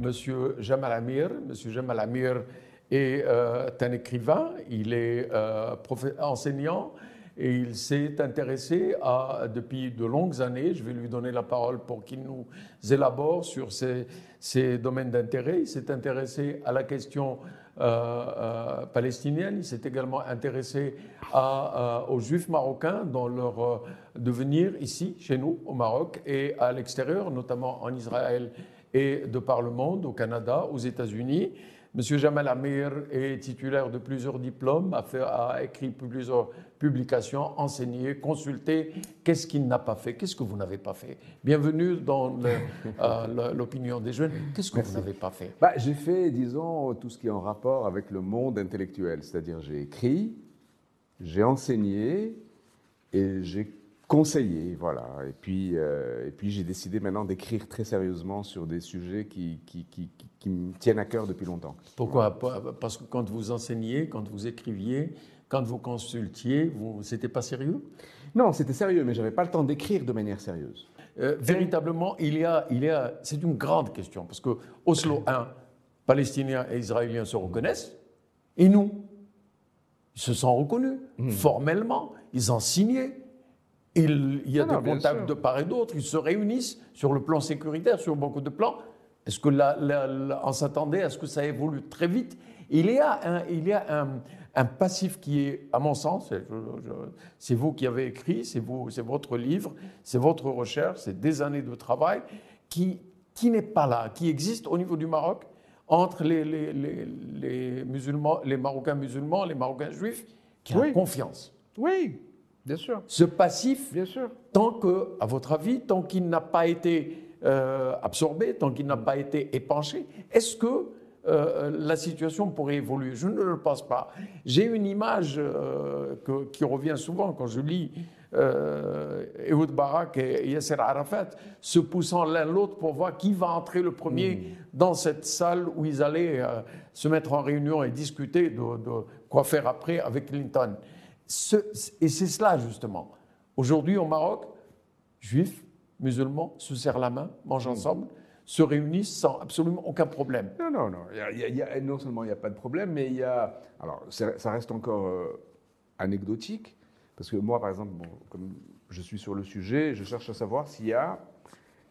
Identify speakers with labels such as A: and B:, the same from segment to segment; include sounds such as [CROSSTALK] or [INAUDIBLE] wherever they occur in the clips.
A: Monsieur Jamal Amir. Monsieur Jamal Amir est un écrivain, il est enseignant et il s'est intéressé à, depuis de longues années, je vais lui donner la parole pour qu'il nous élabore sur ses, domaines d'intérêt. Il s'est intéressé à la question euh, euh, palestinienne, il s'est également intéressé aux juifs marocains dans leur euh, devenir ici, chez nous, au Maroc, et à l'extérieur, notamment en Israël et de par le monde, au Canada, aux États-Unis. Monsieur Jamal Amir est titulaire de plusieurs diplômes, a, fait, a écrit plusieurs publications, enseigné, consulté. Qu'est-ce qu'il n'a pas fait? Qu'est-ce que vous n'avez pas fait? Bienvenue dans euh, l'opinion des jeunes. Qu'est-ce que vous n'avez pas fait?
B: Bah, J'ai fait, disons, tout ce qui est en rapport avec le monde intellectuel. C'est-à-dire, j'ai écrit, j'ai enseigné et j'ai conseiller, voilà. Et puis, euh, et puis j'ai décidé maintenant d'écrire très sérieusement sur des sujets qui, qui, qui, qui, me tiennent à cœur depuis longtemps.
A: Pourquoi Parce que quand vous enseigniez, quand vous écriviez, quand vous consultiez, vous, c'était pas sérieux?
B: Non, c'était sérieux, mais j'avais pas le temps d'écrire de manière sérieuse.
A: Euh, véritablement, il y a, il y a, c'est une grande question parce que Oslo 1, Palestiniens et Israéliens se reconnaissent, et nous, ils se sont reconnus hmm. formellement, ils ont signé. Il, y a des contacts de part et d'autre, ils se réunissent sur le plan sécuritaire, sur beaucoup de plans. Est-ce que on s'attendait à ce que ça évolue très vite? Il y a un, il y a un, passif qui est, à mon sens, c'est vous qui avez écrit, c'est votre livre, c'est votre recherche, c'est des années de travail qui, qui n'est pas là, qui existe au niveau du Maroc entre les, les, les, musulmans, les Marocains musulmans, les Marocains juifs, qui ont confiance.
B: Oui, Bien sûr.
A: Ce passif, Bien sûr. tant que, à votre avis, tant qu'il n'a pas été euh, absorbé, tant qu'il n'a pas été épanché, est-ce que euh, la situation pourrait évoluer? Je ne le pense pas. J'ai une image euh, qui revient souvent quand je lis euh, Ehud Barak et Yasser Arafat se poussant l'un l'autre pour voir qui va entrer le premier hmm. dans cette salle où ils allaient se mettre en réunion et discuter de, de quoi faire après avec Clinton et c'est cela justement. Aujourd'hui au Maroc, juifs, musulmans se serrent la main, mangent hmm. ensemble, se réunissent sans absolument aucun problème.
B: Non, non, non. non seulement il n'y a pas de problème, mais il y a. Alors, ça reste encore euh, anecdotique, parce que moi, par exemple, comme je suis sur le sujet, je cherche à savoir s'il y a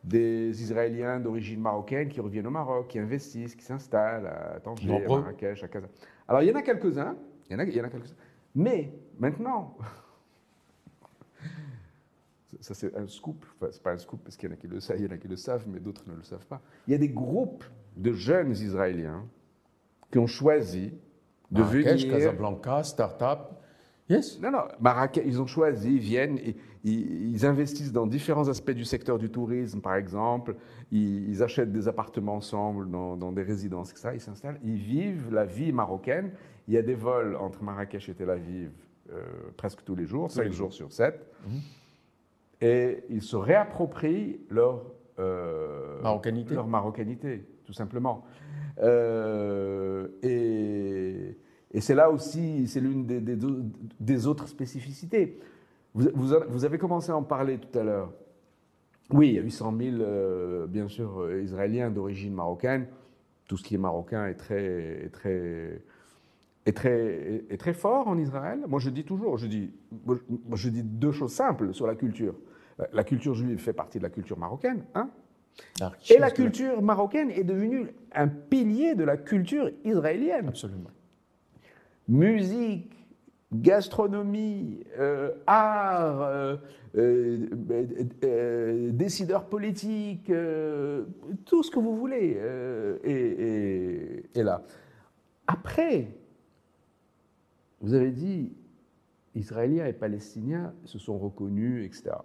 B: des Israéliens d'origine marocaine qui reviennent au Maroc, qui investissent, qui s'installent à Tanger, à Marrakech, à Casa. Alors, il y en a quelques-uns. Il y en a, il y en a quelques-uns. Mais maintenant, [LAUGHS] ça c'est un scoop, enfin, c'est pas un scoop parce qu'il y en a qui le savent, il y en a qui le savent, mais d'autres ne le savent pas. Il y a des groupes de jeunes Israéliens qui ont choisi de
A: Marrakech, venir. Casablanca, start-up.
B: Yes. Non, non, Marrakech, ils ont choisi, ils viennent, ils, investissent dans différents aspects du secteur du tourisme, par exemple. Ils, achètent des appartements ensemble dans, dans des résidences, etc. Ils s'installent, ils vivent la vie marocaine. Il y a des vols entre Marrakech et Tel Aviv euh, presque tous les jours, 5 jours sur 7. Mhm. Et ils se réapproprient leur,
A: euh, marocanité.
B: leur marocanité, tout simplement. Euh, et, et c'est là aussi, c'est l'une des, des, autres spécificités. Vous, vous, avez commencé à en parler tout à l'heure. Oui, il y a 800 000, bien sûr, Israéliens d'origine marocaine. Tout ce qui est marocain est très, est très est très, est très fort en Israël. Moi, je dis toujours, je dis, je dis deux choses simples sur la culture. La culture juive fait partie de la culture marocaine, hein Et la culture marocaine est devenue un pilier de la culture israélienne.
A: Absolument.
B: Musique, gastronomie, euh, art, euh, euh, décideurs politiques, tout ce que vous voulez est, est là. Après, vous avez dit, Israéliens et Palestiniens se sont reconnus, etc.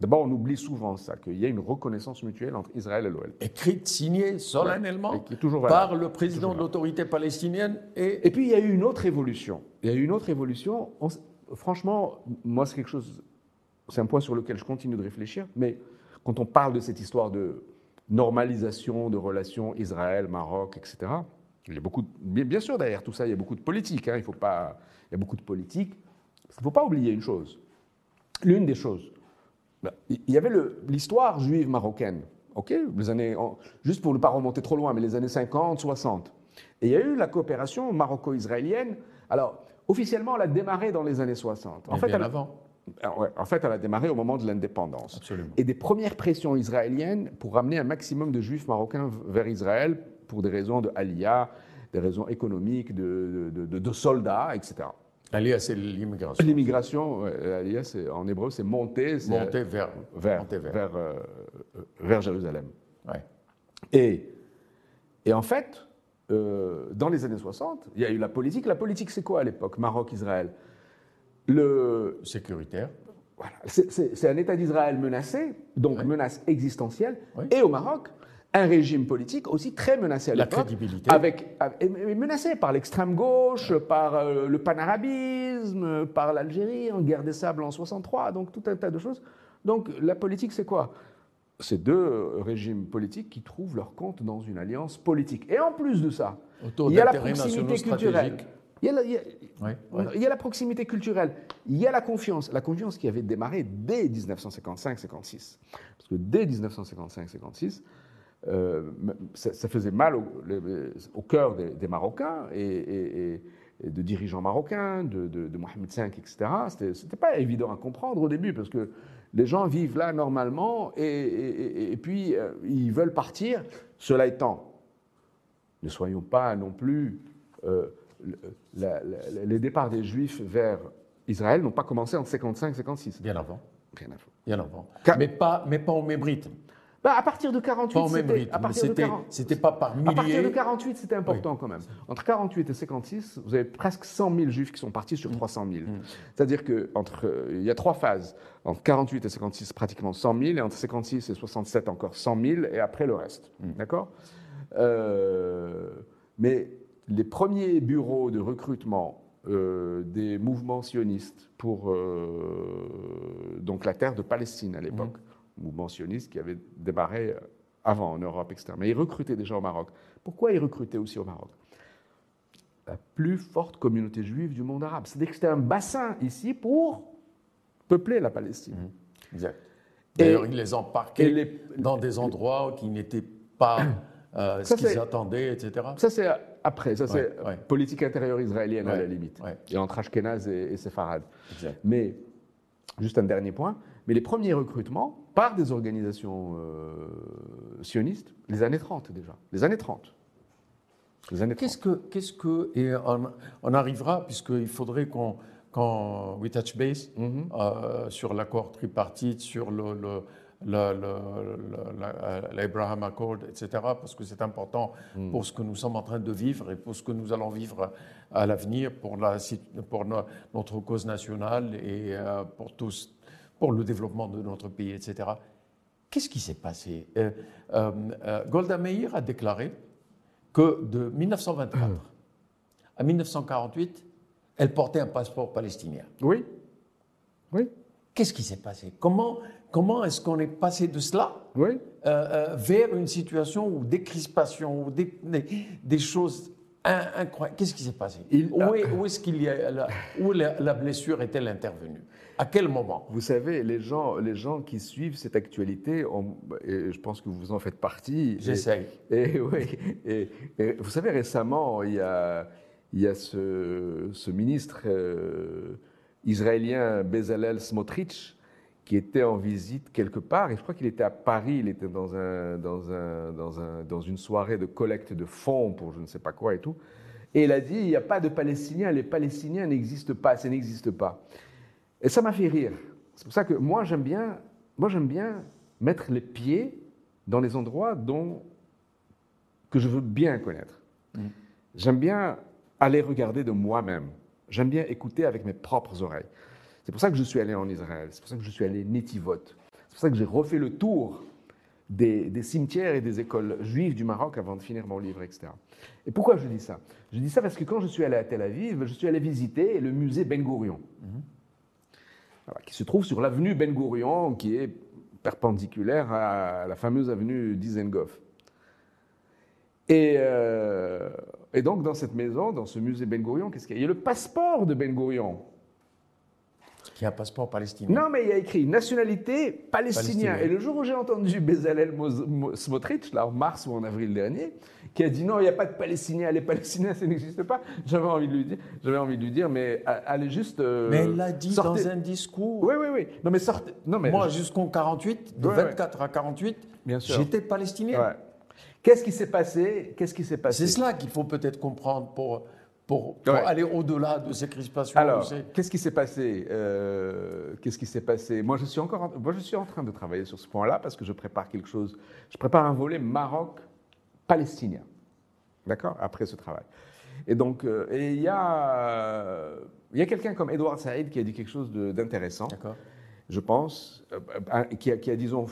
B: D'abord, on oublie souvent ça, qu'il y a une reconnaissance mutuelle entre Israël et l'OL.
A: Écrite, signée solennellement par le président de l'autorité palestinienne. Et...
B: et puis, il y a eu une autre évolution. Il y a eu une autre évolution. franchement, moi, c'est quelque chose, c'est un point sur lequel je continue de réfléchir, mais quand on parle de cette histoire de normalisation de relations Israël-Maroc, etc., il y a beaucoup, bien sûr, derrière tout ça, il y a beaucoup de politique. Hein, il, faut pas, il y a beaucoup de politique. Il ne faut pas oublier une chose. L'une des choses, ben, il y avait l'histoire juive marocaine. ok? Les années, Juste pour ne pas remonter trop loin, mais les années 50, 60. Et il y a eu la coopération maroco-israélienne. Alors, officiellement, elle a démarré dans les années 60.
A: En fait, bien avant.
B: Ah en fait, elle a démarré au moment de l'indépendance. Et des premières pressions israéliennes pour ramener un maximum de juifs marocains vers Israël pour des raisons de aliyah, des raisons économiques, de, de, soldats, etc.
A: Aliyah, c'est l'immigration.
B: L'immigration, aliyah, en hébreu, c'est monter.
A: Monter vers,
B: vers,
A: vers.
B: Euh, vers, Jérusalem.
A: Ouais.
B: Et, et en fait, euh, dans les années 60, il y a eu la politique. La politique, c'est quoi à l'époque? Maroc-Israël
A: Le... Sécuritaire.
B: Voilà. C'est un État d'Israël menacé, donc menace existentielle. Et au Maroc, un régime politique aussi très menacé à
A: l'époque. La crédibilité.
B: Avec, menacé par l'extrême gauche, par euh, le panarabisme, par l'Algérie en guerre des sables en 63, donc tout un tas de choses. Donc la politique, c'est quoi? Ces deux régimes politiques qui trouvent leur compte dans une alliance politique. Et en plus de ça, il y a la proximité culturelle. Il y, a la, il, y a, la, proximité culturelle, il y a la confiance, la confiance qui avait démarré dès 1955-56. Parce que dès 1955-56, euh, ça, faisait mal au, cœur des, Marocains et, de dirigeants marocains, de, de Mohamed V, etc. C'était pas évident à comprendre au début parce que les gens vivent là normalement et, puis euh, ils veulent partir. Cela étant, ne soyons pas non plus. Euh, les départs des Juifs vers Israël n'ont pas commencé en 55-56.
A: Bien avant.
B: Bien avant.
A: Bien avant. Mais, pas, mais pas au mébrit.
B: Bah, à partir de 48,
A: c'était c'était pas par milliers.
B: À partir de 48, c'était important quand même. Entre 48 et 56, vous avez presque 100 000 juifs qui sont partis sur 300 mm. 000. Mm. C'est-à-dire que entre, euh, il y a trois phases. Entre 48 et 56, pratiquement 100 000, et entre 56 et 67, encore 100 000, et après le reste. Mm. D'accord? Euh, Mais les premiers bureaux de recrutement euh, des mouvements sionistes pour donc la terre de Palestine à l'époque mouvement sioniste qui avait démarré avant en Europe, etc. Mais ils recrutaient déjà au Maroc. Pourquoi ils recrutaient aussi au Maroc? La plus forte communauté juive du monde arabe. C'est-à-dire que c'était un bassin ici pour peupler la Palestine.
A: Mmh. Exact. D'ailleurs, ils les embarquaient dans des endroits qui n'étaient pas euh, ce qu'ils attendaient, etc.
B: Ça, c'est après. Ça, c'est politique intérieure israélienne, à la limite. Et entre Ashkenaz et, et Sepharad. Mais, juste un dernier point, mais les premiers recrutements par des organisations euh, sionistes, les années 30 déjà. Les années 30.
A: Qu'est-ce que, qu'est-ce que, et on, arrivera, puisqu'il faudrait qu'on, qu'on we touch base mhm. euh, sur l'accord tripartite, sur le, le l'Abraham Accord, etc., parce que c'est important mhm. pour ce que nous sommes en train de vivre et pour ce que nous allons vivre à l'avenir, pour, la, pour notre cause nationale et euh, pour tous, pour le développement de notre pays, etc. Qu'est-ce qui s'est passé? Euh, euh, euh, Golda Meir a déclaré que de 1924 à 1948, elle portait un passeport palestinien.
B: Oui. Oui.
A: Qu'est-ce qui s'est passé? Comment, comment est-ce qu'on est passé de cela
B: oui.
A: vers une situation où des crispations, ou des, des, choses incroyables? Qu'est-ce qui s'est passé? Où, est, qu'il y a où la blessure est-elle intervenue? À quel moment?
B: Vous savez, les gens, les gens qui suivent cette actualité, et je pense que vous en faites partie.
A: J'essaye. [LAUGHS]
B: Et, oui, et, vous savez, récemment, il y a, il y a ce, ce ministre euh, israélien Bezalel Smotrich qui était en visite quelque part, et je crois qu'il était à Paris, il était dans, un, dans, un, dans, un, dans une soirée de collecte de fonds pour je ne sais pas quoi et tout. Et il a dit, il n'y a pas de Palestiniens, les Palestiniens n'existent pas, ça n'existe pas. Et ça m'a fait rire. C'est pour ça que moi, j'aime bien, moi, j'aime bien mettre les pieds dans les endroits dont, que je veux bien connaître. Mm. J'aime bien aller regarder de moi-même. J'aime bien écouter avec mes propres oreilles. C'est pour ça que je suis allé en Israël. C'est pour ça que je suis allé Netivot. C'est pour ça que j'ai refait le tour des, des, cimetières et des écoles juives du Maroc avant de finir mon livre, etc. Et pourquoi je dis ça? Je dis ça parce que quand je suis allé à Tel Aviv, je suis allé visiter le musée Ben Gurion. Mm-hmm qui se trouve sur l'avenue Ben Gurion, qui est perpendiculaire à la fameuse avenue Dizengoff. Et, euh, et, donc, dans cette maison, dans ce musée Ben Gurion, qu'est-ce qu'il y a? Il y a le passeport de Ben Gurion.
A: Qui a un passeport palestinien.
B: Non, mais il y a écrit nationalité palestinien. Et le jour où j'ai entendu Bezalel Smotrich, là en mars ou en avril dernier, qui a dit non, il n'y a pas de Palestiniens, les Palestiniens, [LAUGHS] ça n'existe pas, j'avais envie de lui dire, j'avais envie de lui dire, mais allez juste. euh,
A: Mais elle l'a dit
B: sortez-
A: dans un discours.
B: Oui, oui, oui. Non, mais sortez. Non, mais
A: Moi, jusqu'en 48, de
B: Ouais, ouais.
A: 24 à 48,
B: Bien sûr.
A: j'étais palestinien.
B: Ouais. Qu'est-ce qui s'est passé? Qu'est-ce qui s'est passé?
A: C'est cela qu'il faut peut-être comprendre pour, pour, pour
B: Ouais.
A: aller au-delà de ces crispations.
B: Alors,
A: ces-
B: qu'est-ce qui s'est passé Euh, Qu'est-ce qui s'est passé? Moi, je suis encore, en, moi, je suis en train de travailler sur ce point-là parce que je prépare quelque chose. Je prépare un volet Maroc-Palestinien. D'accord Après ce travail. Et donc, euh, il y a, y a quelqu'un comme Edouard Saïd qui a dit quelque chose d'intéressant.
A: D'accord.
B: je pense, euh, qui, a, qui a, disons,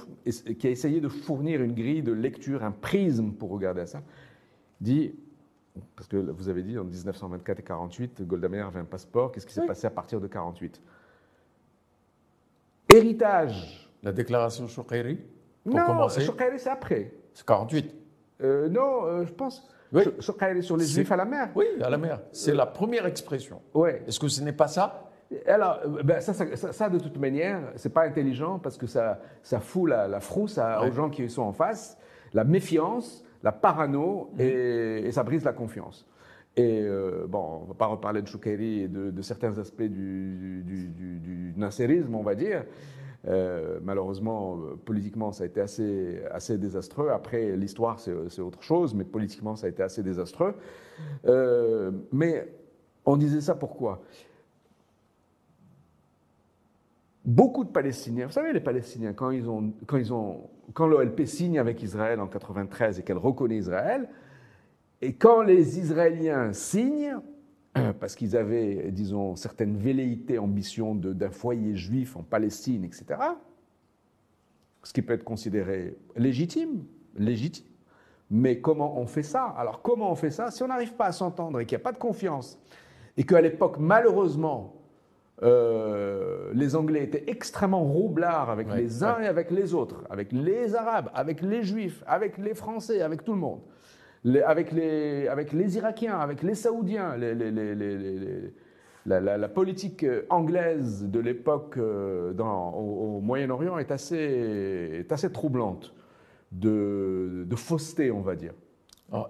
B: qui a essayé de fournir une grille de lecture, un prisme pour regarder ça, dit, parce que vous avez dit en 1924 et 48, Golda Meir avait un passeport, qu'est-ce qui s'est
A: Oui.
B: passé à partir de 48 Héritage.
A: La déclaration Choukairi,
B: non,
A: commencer,
B: Choukairi, c'est après.
A: c'est 48.
B: Euh, non, euh, je pense.
A: Oui.
B: Choukairi sur les Juifs à la mer.
A: Oui, à la mer. C'est la première expression.
B: Ouais.
A: Est-ce que ce n'est pas ça?
B: Alors, euh, ben, ça, ça, ça- ça, de toute manière, c'est pas intelligent parce que ça, ça fout la, la frousse à-
A: Ouais.
B: aux gens qui sont en face, la méfiance, la parano
A: Mhm.
B: et, et ça brise la confiance. Et euh, bon, on va pas reparler de Choukairi et de, de certains aspects du, du, du- du nasserisme, on va dire. Euh, malheureusement, euh, politiquement, ça a été assez, assez désastreux. Après, l'histoire, c'est c'est autre chose, mais politiquement, ça a été assez désastreux. Euh, mais on disait ça pourquoi? Beaucoup de Palestiniens, vous savez, les Palestiniens, quand, ils ont, quand, ils ont, quand l'OLP signe avec Israël en 93 et qu'elle reconnaît Israël, et quand les Israéliens signent, parce qu'ils avaient, disons, certaines velléités, ambitions d'un foyer juif en Palestine, etc., ce qui peut être considéré légitime, légitime. Mais comment on fait ça? Alors comment on fait ça? Si on n'arrive pas à s'entendre et qu'il n'y a pas de confiance, et qu'à l'époque, malheureusement, euh, les Anglais étaient extrêmement roublards avec
A: Ouais,
B: les uns
A: ouais.
B: et avec les autres, avec les Arabes, avec les Juifs, avec les Français, avec tout le monde, Les- avec, les, avec les Irakiens, avec les Saoudiens, les- les- la, la- la politique euh, anglaise de l'époque euh, au, au Moyen-Orient est assez, est assez troublante, de, de fausseté, on va dire.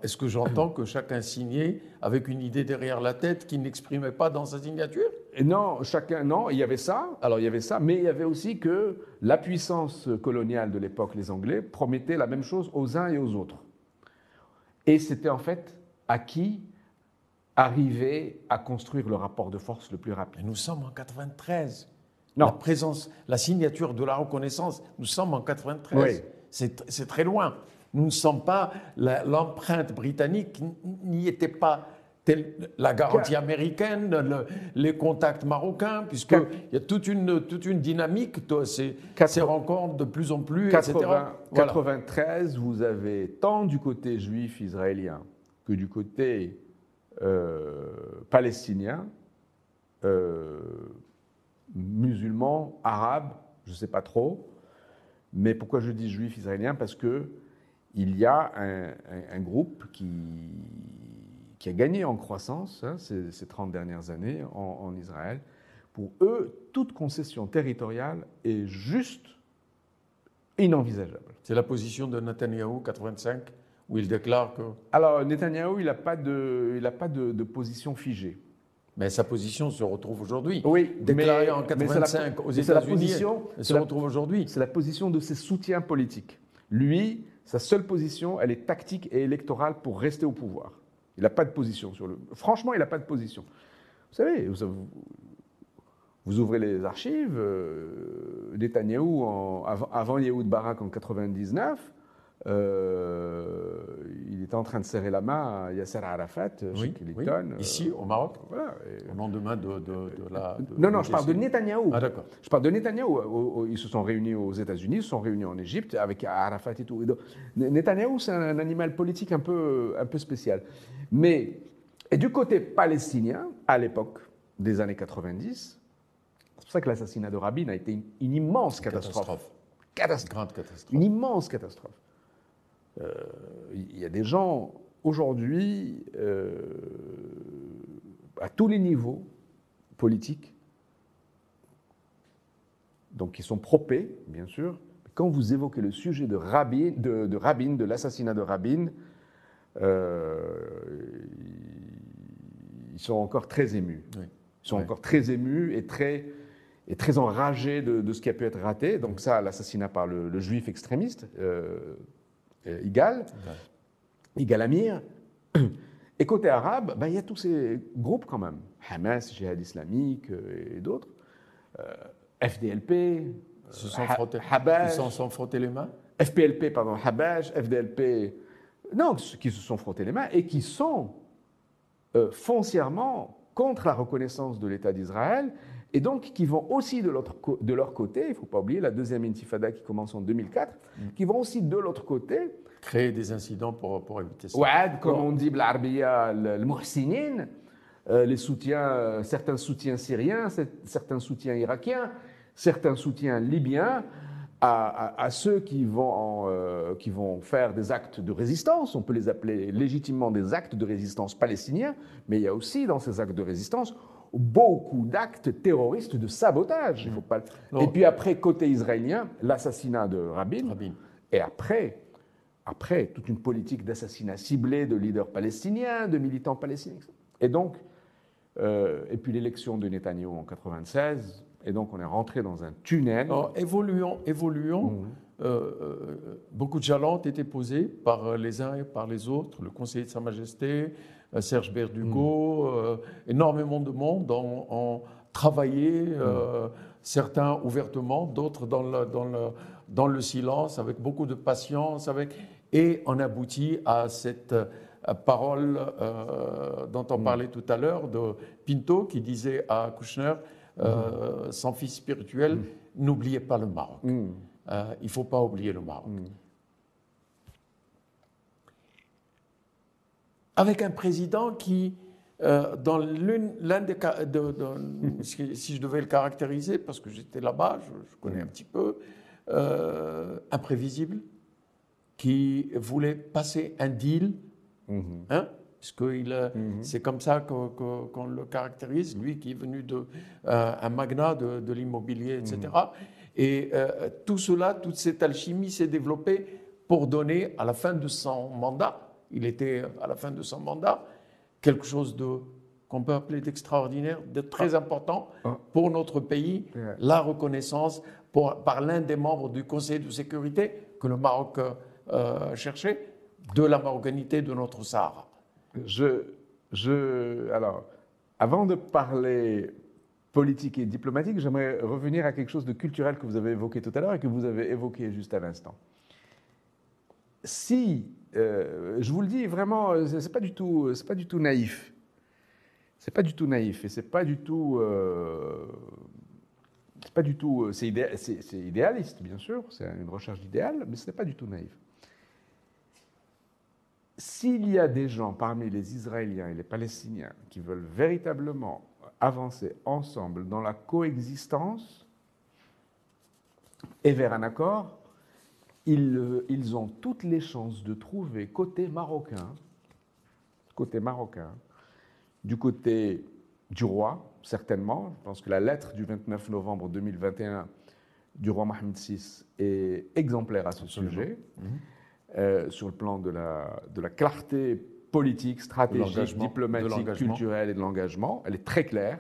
A: Est-ce que j'entends que chacun signait avec une idée derrière la tête qu'il n'exprimait pas dans sa signature?
B: Non, chacun, non, il y avait ça, alors il y avait ça, mais il y avait aussi que la puissance coloniale de l'époque, les Anglais, promettait la même chose aux uns et aux autres. Et c'était en fait à qui arriver à construire le rapport de force le plus rapide.
A: Mais nous sommes en 93.
B: Non.
A: La présence, la signature de la reconnaissance, nous sommes en 93.
B: Oui.
A: C'est très loin. Nous ne sommes pas, l'empreinte britannique n'y était pas la garantie américaine, le- les contacts marocains, puisqu'il y a toute une, toute une dynamique, toi, ces, rencontres de plus en plus,
B: 80
A: etc. Voilà.
B: 93, vous avez tant du côté juif israélien que du côté euh, palestinien, euh, musulman, arabe, je ne sais pas trop. Mais pourquoi je dis juif israélien? Parce que il y a un, un- un groupe qui, qui a gagné en croissance hein, ces, ces 30 dernières années en, en Israël. Pour eux, toute concession territoriale est juste inenvisageable.
A: C'est la position de Netanyahou, 85, où il déclare que
B: Alors, Netanyahou, il n'a pas, de, il a pas de, de position figée.
A: mais sa position se retrouve aujourd'hui.
B: Oui,
A: Déclarée
B: mais-
A: en
B: mais c'est la-
A: 85 aux États-Unis,
B: position-
A: elle se
B: la-
A: retrouve aujourd'hui.
B: C'est la position de ses soutiens politiques. Lui, sa seule position, elle est tactique et électorale pour rester au pouvoir. Il n'a pas de position sur le. Franchement, il n'a pas de position. Vous savez, vous, ouvrez les archives, euh, Netanyahou, avant, avant Yehoud Barak en 99, euh, il était en train de serrer la main à Yasser Arafat euh,
A: Oui, oui.
B: euh,
A: Ici, au Maroc,
B: voilà,
A: au lendemain de, de, de la. de-
B: non, non, je parle de. Netanyahou.
A: Ah, d'accord.
B: Je parle de Netanyahou. Ils se sont réunis aux États-Unis, ils se sont réunis en Égypte avec Arafat et tout. Netanyahou, c'est un animal politique un peu, un peu spécial. Mais, et du côté palestinien, à l'époque des années 90, c'est pour ça que l'assassinat de Rabin a été une, une immense catastrophe.
A: Catastrophe.
B: Catastrophe.
A: Grande catastrophe.
B: Une immense catastrophe. Euh, Il y a des gens aujourd'hui, euh, à tous les niveaux politiques, donc qui sont propés, bien sûr. Quand vous évoquez le sujet de Rabin, de, de, Rabin, de l'assassinat de Rabin, euh, ils sont encore très émus. Ils sont encore très émus et très, et très enragés de, de ce qui a pu être raté. Donc ça, l'assassinat par le, le juif extrémiste, euh, euh, Igal, Igal Amir. Et côté arabe, ben, il y a tous ces groupes quand même. Hamas, Jihad islamique euh, et d'autres. Euh, FDLP,
A: se sont frottés, ils s'en sont frottés les mains?
B: FPLP, pardon, Habash, FDLP, non, qui se sont frottés les mains et qui sont euh, foncièrement contre la reconnaissance de l'État d'Israël et donc qui vont aussi de, de leur côté, il ne faut pas oublier la deuxième intifada qui commence en 2004, mm. qui vont aussi de l'autre côté...
A: Créer des incidents pour, pour éviter ça.
B: Ouais, comme on dit, l'arabia, le muhsinin, euh, les soutiens, euh, certains soutiens syriens, certains soutiens irakiens, certains soutiens libyens, à, ceux qui vont, euh, qui vont faire des actes de résistance, on peut les appeler légitimement des actes de résistance palestiniens, mais il y a aussi dans ces actes de résistance beaucoup d'actes terroristes de sabotage. Il faut pas...
A: Non.
B: Et puis après, côté israélien, l'assassinat de Rabin.
A: Rabin.
B: Et après, après, toute une politique d'assassinat ciblé de leaders palestiniens, de militants palestiniens. Et donc, euh, et puis l'élection de Netanyahou en 96, et donc on est rentré dans un tunnel.
A: Alors, évoluons, évoluons.
B: Mhm.
A: Euh, euh, beaucoup de jalons ont été posés par les uns et par les autres. Le conseiller de Sa Majesté, euh, Serge Berdugo, euh, énormément de monde ont, ont travaillé, euh, certains ouvertement, d'autres dans le, dans, le, dans le silence, avec beaucoup de patience, avec, et on aboutit à cette parole euh, dont on parlait tout à l'heure de Pinto qui disait à Kouchner, euh, son fils spirituel, n'oubliez pas le Maroc.
B: Mm.
A: Euh, il ne faut pas oublier le Maroc.
B: Mm.
A: Avec un président qui, euh, dans l'un des ca- de- de- [LAUGHS] si je devais le caractériser, parce que j'étais là-bas, je, je connais un petit peu, euh, imprévisible, qui voulait passer un deal,
B: Mhm.
A: hein, puisqu'il, euh,
B: Mhm.
A: c'est comme ça qu'on le caractérise, lui qui est venu de euh, un magnat de, de l'immobilier, etc. Et euh, tout cela, toute cette alchimie s'est développée pour donner à la fin de son mandat, il était à la fin de son mandat, quelque chose de qu'on peut appeler d'extraordinaire, de très important
B: Ah.
A: pour notre pays, la reconnaissance pour- par l'un des membres du Conseil de sécurité que le Maroc euh, cherchait de la marocanité de notre Sahara.
B: Alors, avant de parler politique et diplomatique, j'aimerais revenir à quelque chose de culturel que vous avez évoqué tout à l'heure et que vous avez évoqué juste à l'instant. Si, euh, je vous le dis vraiment, c'est pas du tout, c'est pas du tout naïf. C'est pas du tout naïf et c'est pas du tout, euh, c'est pas du tout, euh, c'est idéaliste bien sûr, c'est une recherche d'idéal, mais ce n'est pas du tout naïf. S'il y a des gens parmi les Israéliens et les Palestiniens qui veulent véritablement avancer ensemble dans la coexistence et vers un accord, ils, euh, ils ont toutes les chances de trouver côté marocain, côté marocain, du côté du roi, certainement. Je pense que la lettre du 29 novembre 2021 du roi Mohamed VI est exemplaire à ce
A: Absolument.
B: sujet euh, sur le plan de la, de la clarté politique, stratégique, diplomatique, culturelle et de l'engagement. Elle est très claire.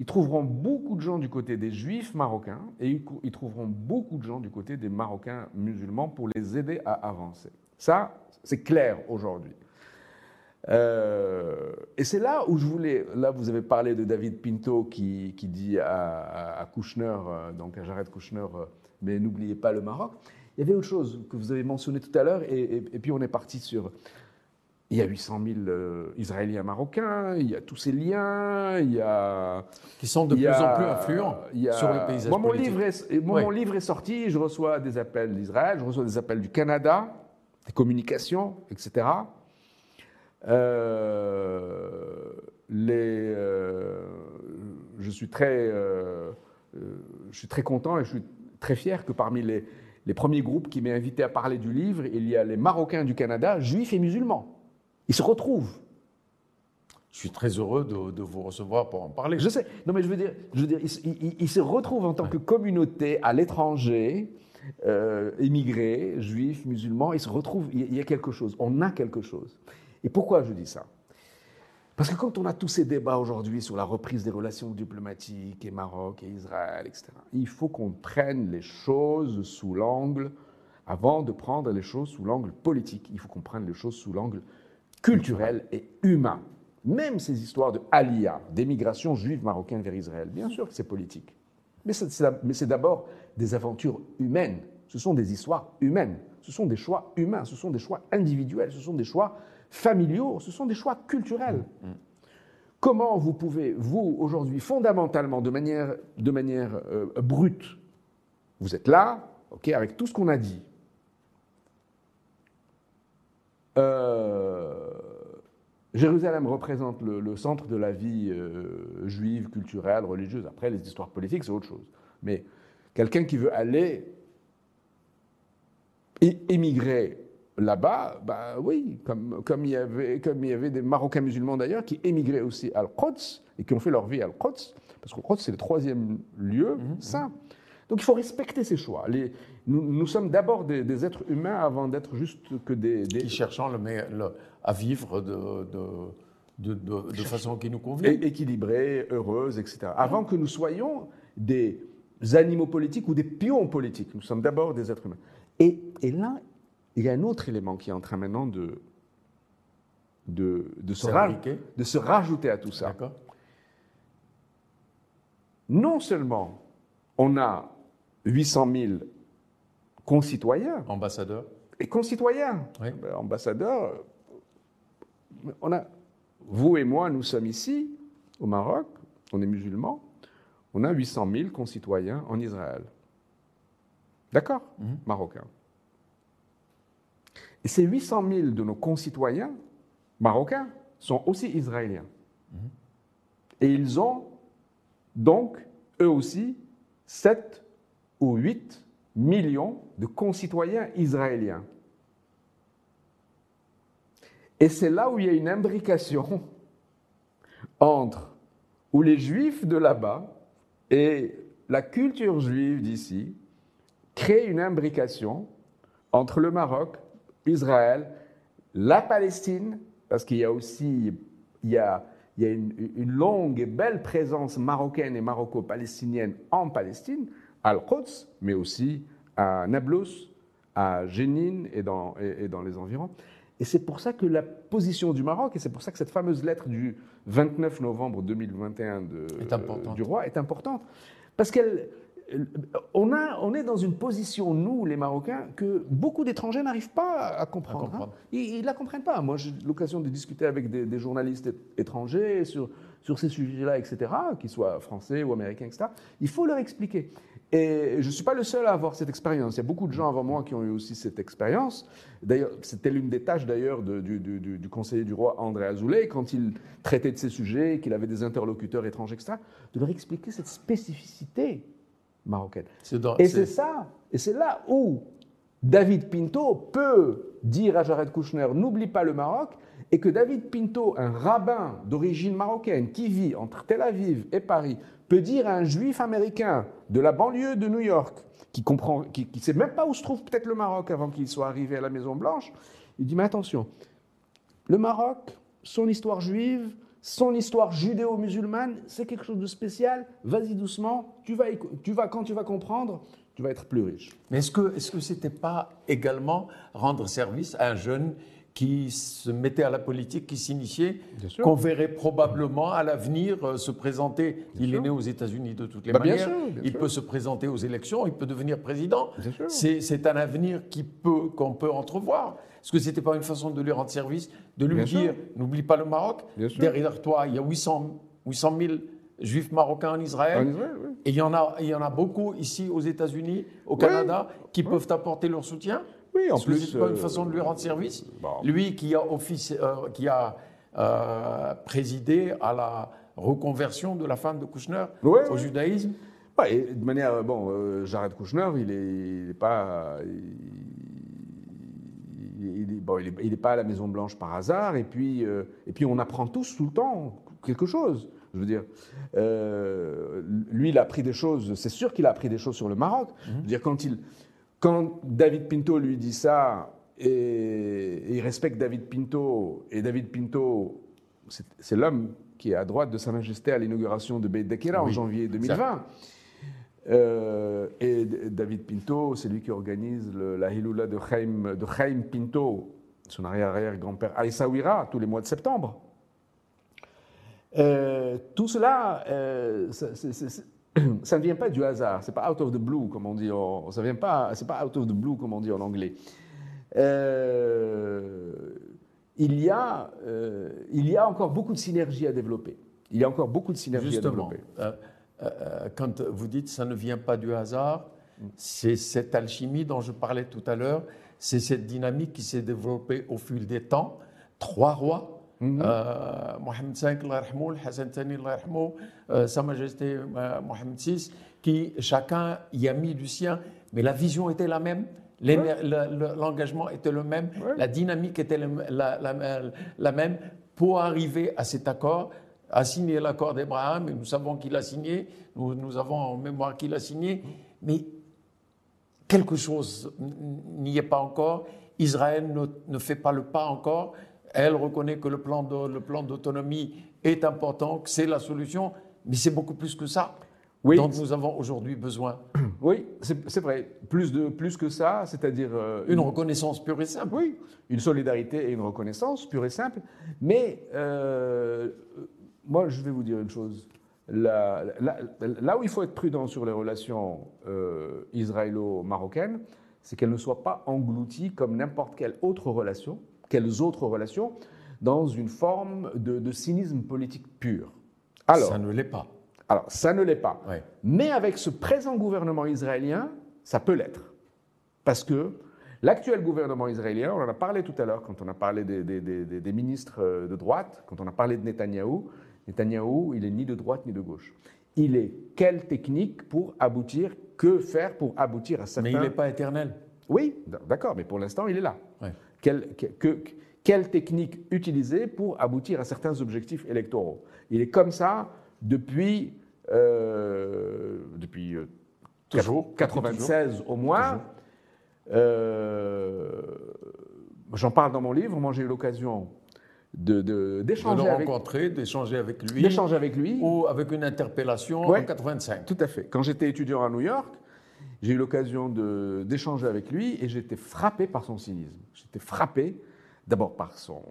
B: Ils trouveront beaucoup de gens du côté des juifs marocains et ils trouveront beaucoup de gens du côté des marocains musulmans pour les aider à avancer. Ça, c'est clair aujourd'hui. Euh, et c'est là où je voulais. Là, vous avez parlé de David Pinto qui, qui dit à, à, Kouchner, euh, donc à Jared Kouchner, mais n'oubliez pas le Maroc. Il y avait autre chose que vous avez mentionné tout à l'heure, et, et- et puis on est parti sur. Il y a 800 000 euh, Israéliens marocains, il y a tous ces liens, il y a.
A: qui sont de plus
B: a-
A: en plus influents
B: a-
A: sur le paysage
B: Moi, mon
A: politique.
B: livre est, moi,
A: Ouais.
B: mon livre est sorti, je reçois des appels d'Israël, je reçois des appels du Canada, des communications, etc. Euh, les, euh, je, suis très, euh, je suis très content et je suis très fier que parmi les, les premiers groupes qui m'ont invité à parler du livre, il y a les Marocains du Canada, juifs et musulmans. Ils se retrouvent.
A: Je suis très heureux de, de vous recevoir pour en parler.
B: Je sais. Non, mais je veux dire, je veux dire il, il- il se retrouve en tant que communauté à l'étranger, euh, émigré, juif, musulman. Il se retrouve. Il il y a quelque chose. On a quelque chose. Et pourquoi je dis ça? Parce que quand on a tous ces débats aujourd'hui sur la reprise des relations diplomatiques et Maroc et Israël, etc., il faut qu'on prenne les choses sous l'angle, avant de prendre les choses sous l'angle politique, il faut qu'on prenne les choses sous l'angle culturel et humain. Même ces histoires de Aliyah, d'émigration juive marocaine vers Israël, bien sûr que c'est politique. Mais c'est- d'abord des aventures humaines. Ce sont des histoires humaines. Ce sont des choix humains. Ce sont des choix individuels. Ce sont des choix familiaux. Ce sont des choix culturels. Comment vous pouvez, vous, aujourd'hui, fondamentalement, de manière, de manière euh, brute, vous êtes là, ok, avec tout ce qu'on a dit. Euh, Jérusalem représente le, le centre de la vie euh, juive, culturelle, religieuse. Après, les histoires politiques, c'est autre chose. Mais quelqu'un qui veut aller émigrer là-bas, bah oui, comme, comme, il y avait, comme il y avait des Marocains musulmans d'ailleurs qui émigraient aussi à Al-Quds et qui ont fait leur vie à Al-Quds, parce que Al-Quds c'est le troisième lieu saint. Donc il faut respecter ces choix. Les- nous, nous sommes d'abord des, des êtres humains avant d'être juste que des, des-
A: Qui cherchant le meilleur- le- à vivre de, de, de, de- de façon qui nous convient.
B: é- équilibrés, heureuses, etc. Avant que nous soyons des animaux politiques ou des pions politiques. Nous sommes d'abord des êtres humains. Et, et là, il y a un autre élément qui est en train maintenant de, de, de, se, de rajouter à tout ça. Non seulement on a 800 000 concitoyens,
A: Ambassadeur
B: et concitoyens,
A: Oui.
B: Ben, ambassadeurs, euh, on a, vous et moi, nous sommes ici, au Maroc, on est musulmans, on a 800 000 concitoyens en Israël. D'accord
A: Mhm.
B: Marocains. Et ces 800 000 de nos concitoyens marocains sont aussi israéliens. Et ils ont donc, eux aussi, 7 ou 8 millions de concitoyens israéliens. Et c'est là où il y a une imbrication [LAUGHS] entre où les juifs de là-bas et la culture juive d'ici créent une imbrication entre le Maroc, Israël, la Palestine, parce qu'il y a aussi il y a, il y a une, une longue et belle présence marocaine et maroco-palestinienne en Palestine, à Al-Quds, mais aussi à Nablus, à Jénine et dans, et- et dans les environs. Et c'est pour ça que la position du Maroc, et c'est pour ça que cette fameuse lettre du 29 novembre 2021 de,
A: Est importante.
B: du roi est importante. Parce qu'elle. On, a, on est dans une position, nous, les Marocains, que beaucoup d'étrangers n'arrivent pas à comprendre. hein.
A: comprendre.
B: Ils ne la comprennent pas. Moi, j'ai l'occasion de discuter avec des, des journalistes étrangers sur, sur ces sujets-là, etc., qu'ils soient français ou américains, etc. Il faut leur expliquer. Et je ne suis pas le seul à avoir cette expérience. Il y a beaucoup de gens avant moi qui ont eu aussi cette expérience. D'ailleurs, c'était l'une des tâches d'ailleurs de- du, du- du- du conseiller du roi André Azoulay, quand il traitait de ces sujets, qu'il avait des interlocuteurs étrangers, etc., de leur expliquer cette spécificité marocaine.
A: Dans-
B: Et c'est- ça, et c'est là où David Pinto peut dire à Jared Kushner n'oublie pas le Maroc, et que David Pinto, un rabbin d'origine marocaine qui vit entre Tel Aviv et Paris, peut dire à un juif américain de la banlieue de New York, qui comprend, qui ne sait même pas où se trouve peut-être le Maroc avant qu'il soit arrivé à la Maison Blanche, il dit mais attention, le Maroc, son histoire juive, son histoire judéo-musulmane, c'est quelque chose de spécial. Vas-y doucement, tu vas, écou- tu vas, quand tu vas comprendre, tu vas être plus riche.
A: Mais est-ce que est-ce que c'était pas également rendre service à un jeune qui se mettait à la politique, qui s'initiait, qu'on verrait probablement à l'avenir euh, se présenter? il
B: sûr.
A: est né aux États-Unis de toutes les
B: Bah, bien
A: manières.
B: sûr, bien
A: il
B: sûr.
A: peut se présenter aux élections, il peut devenir président. C'est c'est un avenir qui peut qu'on peut entrevoir. Est-ce que c'était pas une façon de lui rendre service, de lui
B: Bien
A: dire n'oublie pas le Maroc. Derrière toi, il y a 800 800 000 juifs marocains en Israël.
B: En Israël, oui.
A: Et il y, en a, il y en a beaucoup ici aux États-Unis, au Canada, qui peuvent apporter leur soutien.
B: Oui, en
A: Est-ce que
B: plus,
A: c'est pas une
B: euh,
A: façon de lui rendre service
B: bon.
A: Lui qui a, euh, qui a euh, présidé à la reconversion de la femme de Kouchner au judaïsme.
B: Ouais, et de manière, bon, euh, Jared Kushner, il est, il est- n'est pas à la Maison Blanche par hasard, et puis, euh, et puis on apprend tous tout le temps quelque chose. Je veux dire, euh, lui, il a appris des choses, c'est sûr qu'il a appris des choses sur le Maroc. Je veux dire, quand, il, quand David Pinto lui dit ça, et, il respecte David Pinto, et David Pinto, c'est l'homme qui est à droite de Sa Majesté à l'inauguration de Beit Dakira en janvier 2020. Euh, et David Pinto, c'est lui qui organise la Hiloula de Chaim, de Pinto, son arrière-arrière-grand-père Aïsawira, tous les mois de septembre. Euh, tout cela, euh, [CLEARS THROAT] ça, ne vient pas du hasard, c'est pas out of the blue comme on dit, en, ça vient pas, c'est pas out of the blue comme on dit en anglais. il y a, il y a encore beaucoup de synergie à développer. Il y a encore beaucoup de synergie à développer.
A: Euh, quand vous dites ça ne vient pas du hasard, c'est cette alchimie dont je parlais tout à l'heure, c'est cette dynamique qui s'est développée au fil des temps. Trois rois, mm euh, Mohamed V, Hassan Thani, euh, Sa Majesté euh, Mohamed VI, qui chacun y a mis du sien, mais la vision était la même. L'engagement était le même, la dynamique était la, même. Pour arriver à cet accord a signé l'accord d'Abraham, et nous savons qu'il a signé, nous, avons en mémoire qu'il a signé, mais quelque chose n'y est pas encore. Israël ne, fait pas le pas encore. Elle reconnaît que le plan d'autonomie est important, que c'est la solution, mais c'est beaucoup plus que ça dont nous avons aujourd'hui besoin. [CLEARS THROAT]
B: Oui, c'est vrai. Plus, de, plus que ça, c'est-à-dire...
A: Euh, une, reconnaissance pure et simple.
B: Oui, une solidarité et une reconnaissance pure et simple. Mais euh, moi, je vais vous dire une chose. Là, où il faut être prudent sur les relations euh, israélo-marocaines, c'est qu'elles ne soient pas englouties comme n'importe quelle autre relation, quelles autres relations, dans une forme de, cynisme politique pur.
A: Alors, ça ne l'est pas.
B: Alors, ça ne l'est pas. Mais avec ce présent gouvernement israélien, ça peut l'être. Parce que l'actuel gouvernement israélien, on en a parlé tout à l'heure quand on a parlé des, des, ministres euh, de droite, quand on a parlé de Netanyahou, Netanyahou, il est ni de droite ni de gauche. Il est quelle technique pour aboutir, que faire pour aboutir à certains...
A: Mais il n'est pas éternel.
B: Oui, d'accord, mais pour l'instant, il est là. Quelle, que, quelle technique utiliser pour aboutir à certains objectifs électoraux? Il est comme ça depuis, euh, depuis euh, toujours, 96 au moins. Euh, j'en parle dans mon livre. Moi, j'ai eu l'occasion d'échanger
A: de, de, rencontrer, d'échanger avec lui.
B: D'échanger avec lui.
A: Ou avec une interpellation en 85.
B: Tout à fait. Quand j'étais étudiant à New York, j'ai eu l'occasion d'échanger avec lui et j'étais frappé par son cynisme. J'étais frappé d'abord par son,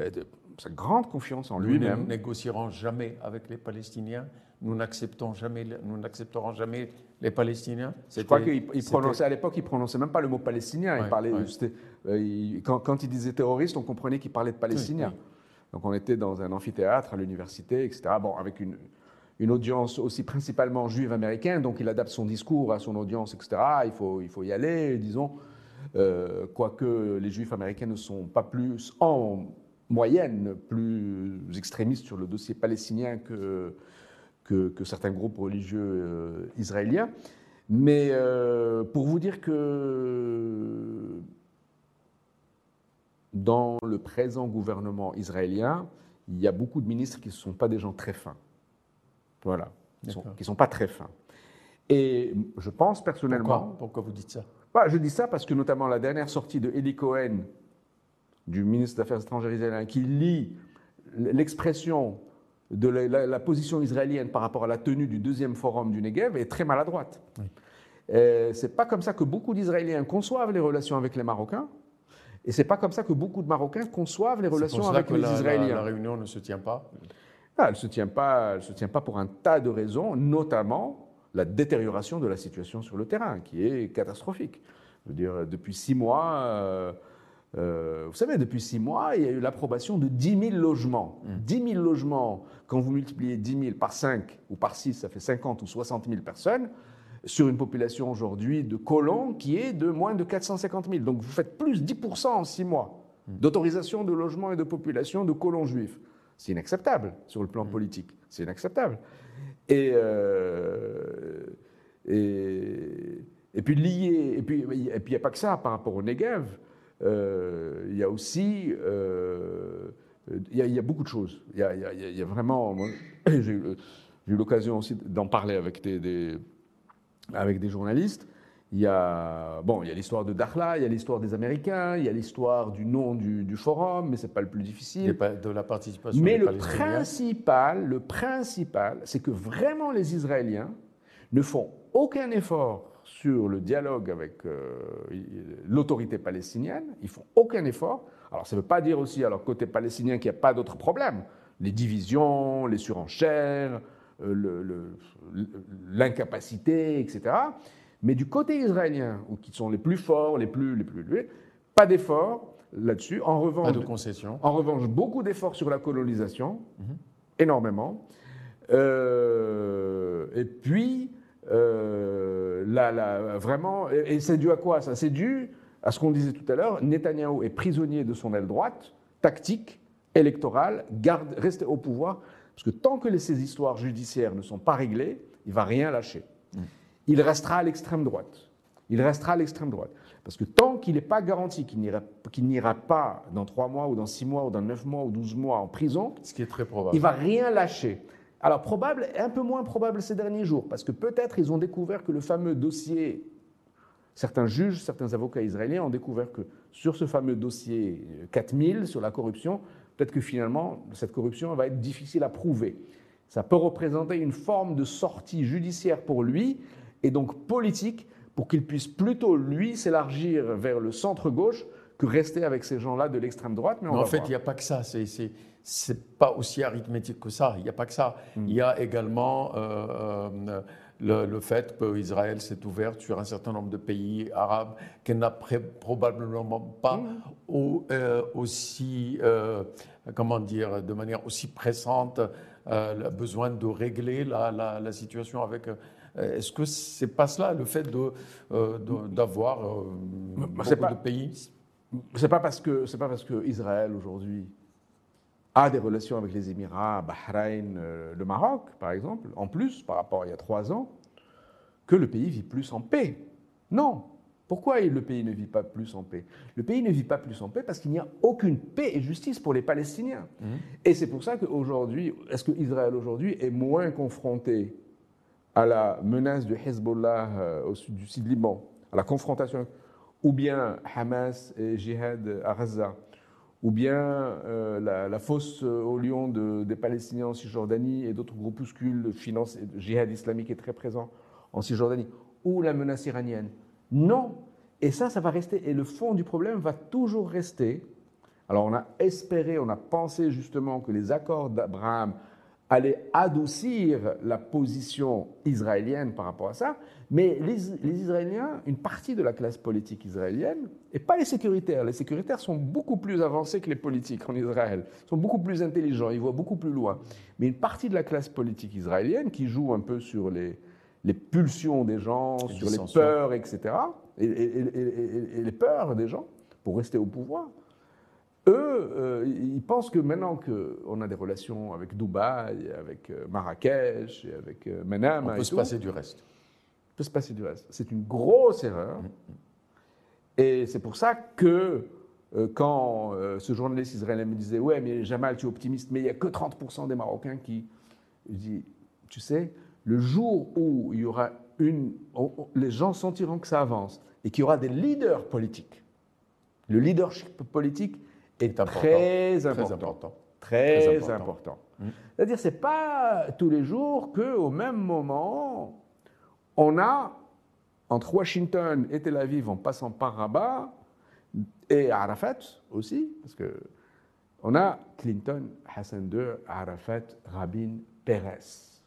B: euh, sa grande confiance en lui-même.
A: Nous ne négocierons jamais avec les Palestiniens. Nous n'acceptons jamais, nous n'accepterons jamais les Palestiniens.
B: Je crois qu'il prononçait à l'époque, il prononçait même pas le mot palestinien. il parlait, quand, il disait terroriste, on comprenait qu'il parlait de Palestiniens. Donc on était dans un amphithéâtre à l'université, etc. Bon, avec une, une, audience aussi principalement juive américaine, donc il adapte son discours à son audience, etc. Il faut, il faut y aller, disons. Euh, quoique les juifs américains ne sont pas plus, en moyenne, plus extrémistes sur le dossier palestinien que, que, certains groupes religieux euh, israéliens. Mais euh, pour vous dire que dans le présent gouvernement israélien, il y a beaucoup de ministres qui ne sont pas des gens très fins. Voilà, qui ne sont, pas très fins. Et je pense personnellement.
A: Pourquoi, vous dites ça?
B: Bah, Je dis ça parce que notamment la dernière sortie de Eli Cohen, du ministre des Affaires étrangères israélien, qui lit l'expression de la, position israélienne par rapport à la tenue du deuxième forum du Negev est très maladroite. Oui. Euh, c'est pas comme ça que beaucoup d'Israéliens conçoivent les relations avec les Marocains, et c'est pas comme ça que beaucoup de Marocains conçoivent les relations avec les Israéliens.
A: La, la, réunion ne se tient pas.
B: Ah, elle se tient pas. Elle se tient pas pour un tas de raisons, notamment la détérioration de la situation sur le terrain, qui est catastrophique. Je veux dire, depuis six mois. Euh, euh, vous savez, depuis six mois, il y a eu l'approbation de 10 000 logements. 10 mmh. 000 logements, quand vous multipliez 10 000 par 5 ou par 6, ça fait 50 ou 60 000 personnes, sur une population aujourd'hui de colons qui est de moins de 450 000. Donc vous faites plus 10% en six mois mmh. d'autorisation de logement et de population de colons juifs. C'est inacceptable sur le plan mmh. politique. C'est inacceptable. Et, euh, et, et, puis lié, et puis il n'y a pas que ça par rapport au Negev. euh, il y a aussi, euh, il, y a, il, y a, beaucoup de choses. Il y a, il y a vraiment, [CLEARS THROAT] j'ai eu l'occasion aussi d'en parler avec des, des, avec des journalistes. Il y a bon, il y a l'histoire de Dakhla, il y a l'histoire des Américains, il y a l'histoire du nom du, du forum, mais c'est pas le plus difficile.
A: de la participation.
B: Mais le principal, le principal, c'est que vraiment les Israéliens ne font aucun effort sur le dialogue avec euh, l'autorité palestinienne. Ils font aucun effort. Alors ça ne veut pas dire aussi, alors côté palestinien, qu'il n'y a pas d'autres problèmes. Les divisions, les surenchères, l'incapacité, etc. Mais du côté israélien, où qui sont les plus forts, les plus, les plus élevés, pas d'efforts là-dessus. En revanche,
A: pas de concessions.
B: En revanche, beaucoup d'efforts sur la colonisation, mhm. énormément. Euh, et puis, euh, là, vraiment, et, c'est dû à quoi ça? C'est dû à ce qu'on disait tout à l'heure. Netanyahou est prisonnier de son aile droite, tactique, électorale, garde, rester au pouvoir, parce que tant que ces histoires judiciaires ne sont pas réglées, il va rien lâcher. Il restera à l'extrême droite. Il restera à l'extrême droite. Parce que tant qu'il n'est pas garanti qu'il n'ira pas dans trois mois ou dans six mois ou dans neuf mois ou douze mois en prison,
A: ce qui est très probable,
B: il va rien lâcher. Alors probable, un peu moins probable ces derniers jours, parce que peut-être ils ont découvert que le fameux dossier, certains juges, certains avocats israéliens ont découvert que sur ce fameux dossier 4000 sur la corruption, peut-être que finalement cette corruption va être difficile à prouver. Ça peut représenter une forme de sortie judiciaire pour lui, et donc politique pour qu'il puisse plutôt, lui, s'élargir vers le centre-gauche que rester avec ces gens-là de l'extrême droite.
A: Mais, en fait, il n'y a pas que ça. C'est, pas aussi arithmétique que ça. Il n'y a pas que ça. Hmm. Il y a également euh, euh, le, le, fait qu'Israël s'est ouverte sur un certain nombre de pays arabes qu'elle n'a probablement pas euh, aussi, comment dire, de manière aussi pressante, le besoin de régler la, la, la situation avec euh, est-ce que c'est pas cela, le fait euh, d'avoir euh, beaucoup de pays?
B: C'est pas parce que c'est pas parce que Israël aujourd'hui a des relations avec les Émirats, Bahreïn, le Maroc, par exemple, en plus par rapport à il y a trois ans, que le pays vit plus en paix. Non. Pourquoi le pays ne vit pas plus en paix? Le pays ne vit pas plus en paix parce qu'il n'y a aucune paix et justice pour les Palestiniens. Mmh. Et c'est pour ça qu'aujourd'hui, est-ce que Israël aujourd'hui est moins confronté à la menace du Hezbollah euh, au sud du sud Liban, à la confrontation, ou bien Hamas et Jihad à Gaza, ou bien euh, la, fosse au lion des Palestiniens en Cisjordanie et d'autres groupuscules, finance, Jihad islamique est très présent en Cisjordanie, ou la menace iranienne. Non. Et ça, ça va rester. Et le fond du problème va toujours rester. Alors on a espéré, on a pensé justement que les accords d'Abraham allait adoucir la position israélienne par rapport à ça, mais les, Israéliens, une partie de la classe politique israélienne, et pas les sécuritaires, les sécuritaires sont beaucoup plus avancés que les politiques en Israël, sont beaucoup plus intelligents, ils voient beaucoup plus loin, mais une partie de la classe politique israélienne qui joue un peu sur les, les pulsions des gens, sur les peurs, etc., et les peurs des gens pour rester au pouvoir, eux, euh, ils pensent que maintenant qu'on a des relations avec Dubaï, avec euh, Marrakech, avec euh, Manama.
A: On peut se passer du reste.
B: On peut se passer du reste. C'est une grosse erreur. Mm, mm. Et c'est pour ça que quand ce journaliste israélien me disait Ouais, mais Jamal, tu es optimiste, mais il n'y a que 30% des Marocains qui. Je dis Tu sais, le jour où il y aura une. les gens sentiront que ça avance et qu'il y aura des leaders politiques. Le leadership politique est, très, important, très, important. Mmh. C'est-à-dire, c'est pas tous les jours qu'au même moment, on a entre Washington et Tel Aviv, en passant par Rabat et Arafat aussi, parce que on a Clinton, Hassan II, Arafat, Rabin, Peres.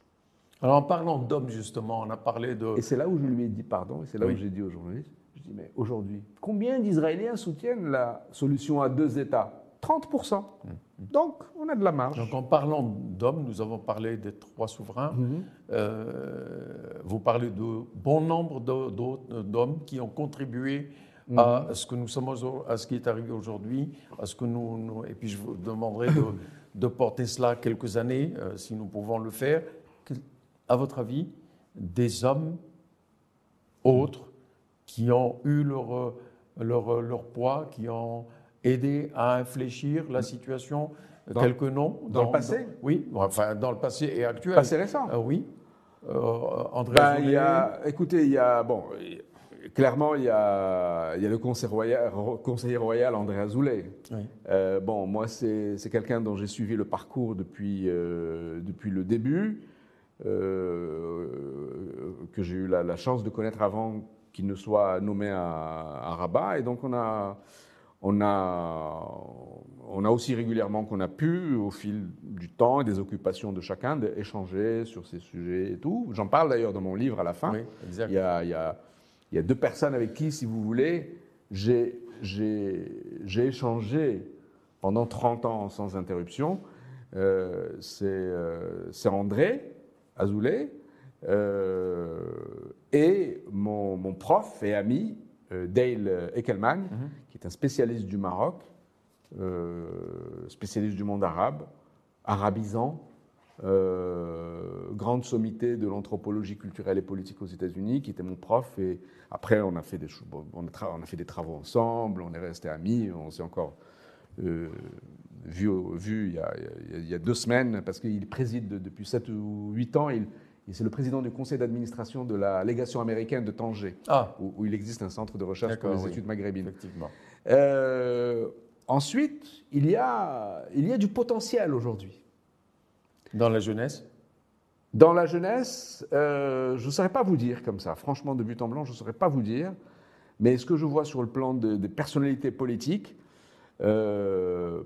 A: Alors en parlant d'hommes justement, on a parlé de...
B: Et c'est là où je lui ai dit pardon, et c'est là où j'ai dit aux journalistes, je dis, mais aujourd'hui, combien d'Israéliens soutiennent la solution à deux États? 30%. Donc, on a de la marge.
A: Donc, en parlant d'hommes, nous avons parlé des trois souverains. Mhm. Euh, vous parlez de bon nombre d'hommes qui ont contribué à mhm. ce que nous sommes, à ce qui est arrivé aujourd'hui, à ce que nous, et puis je vous demanderai de, porter cela quelques années, euh, si nous pouvons le faire. À votre avis, des hommes autres qui ont eu leur, leur, leur poids, qui ont aidé à infléchir la situation
B: Dans-
A: Quelques noms
B: dans le passé
A: Oui, enfin dans le passé et actuel.
B: Passé récent.
A: Euh, oui. Euh, André
B: Ben, il y a, écoutez, il y a, bon, clairement, il y a, il y a le conseiller royal, conseiller royal André Azoulay.
A: Oui.
B: Euh, bon, moi, c'est c'est quelqu'un dont j'ai suivi le parcours depuis, euh, depuis le début, euh, que j'ai eu la, la chance de connaître avant qu'il ne soit nommé à, à Rabat. Et donc, on a, on a, on a aussi régulièrement qu'on a pu, au fil du temps et des occupations de chacun, échanger sur ces sujets et tout. J'en parle d'ailleurs dans mon livre à la fin.
A: Oui.
B: Il y, a, il, y a, il y a deux personnes avec qui, si vous voulez, j'ai j'ai- j'ai échangé pendant 30 ans sans interruption. Euh, C'est euh, c'est André Azoulay euh, et mon, mon prof et ami euh, Dale Eckelman,
A: Mhm.
B: qui est un spécialiste du Maroc, euh, spécialiste du monde arabe, arabisant, euh, grande sommité de l'anthropologie culturelle et politique aux États-Unis, qui était mon prof. Et après, on a fait des, on a, tra- on a fait des travaux ensemble, on est restés amis, on s'est encore euh, vu, il, y a, il y deux semaines, parce qu'il préside de- depuis 7 ou 8 ans, il- c'est le président du conseil d'administration de la légation américaine de Tanger,
A: Ah,
B: où, où il existe un centre de recherche pour les
A: oui.
B: études maghrébines.
A: effectivement.
B: Euh, ensuite, il y, a, il y a du potentiel aujourd'hui.
A: Dans la jeunesse?
B: Dans la jeunesse, euh, je ne saurais pas vous dire comme ça. Franchement, de but en blanc, je ne saurais pas vous dire. Mais ce que je vois sur le plan de- des personnalités politiques, euh,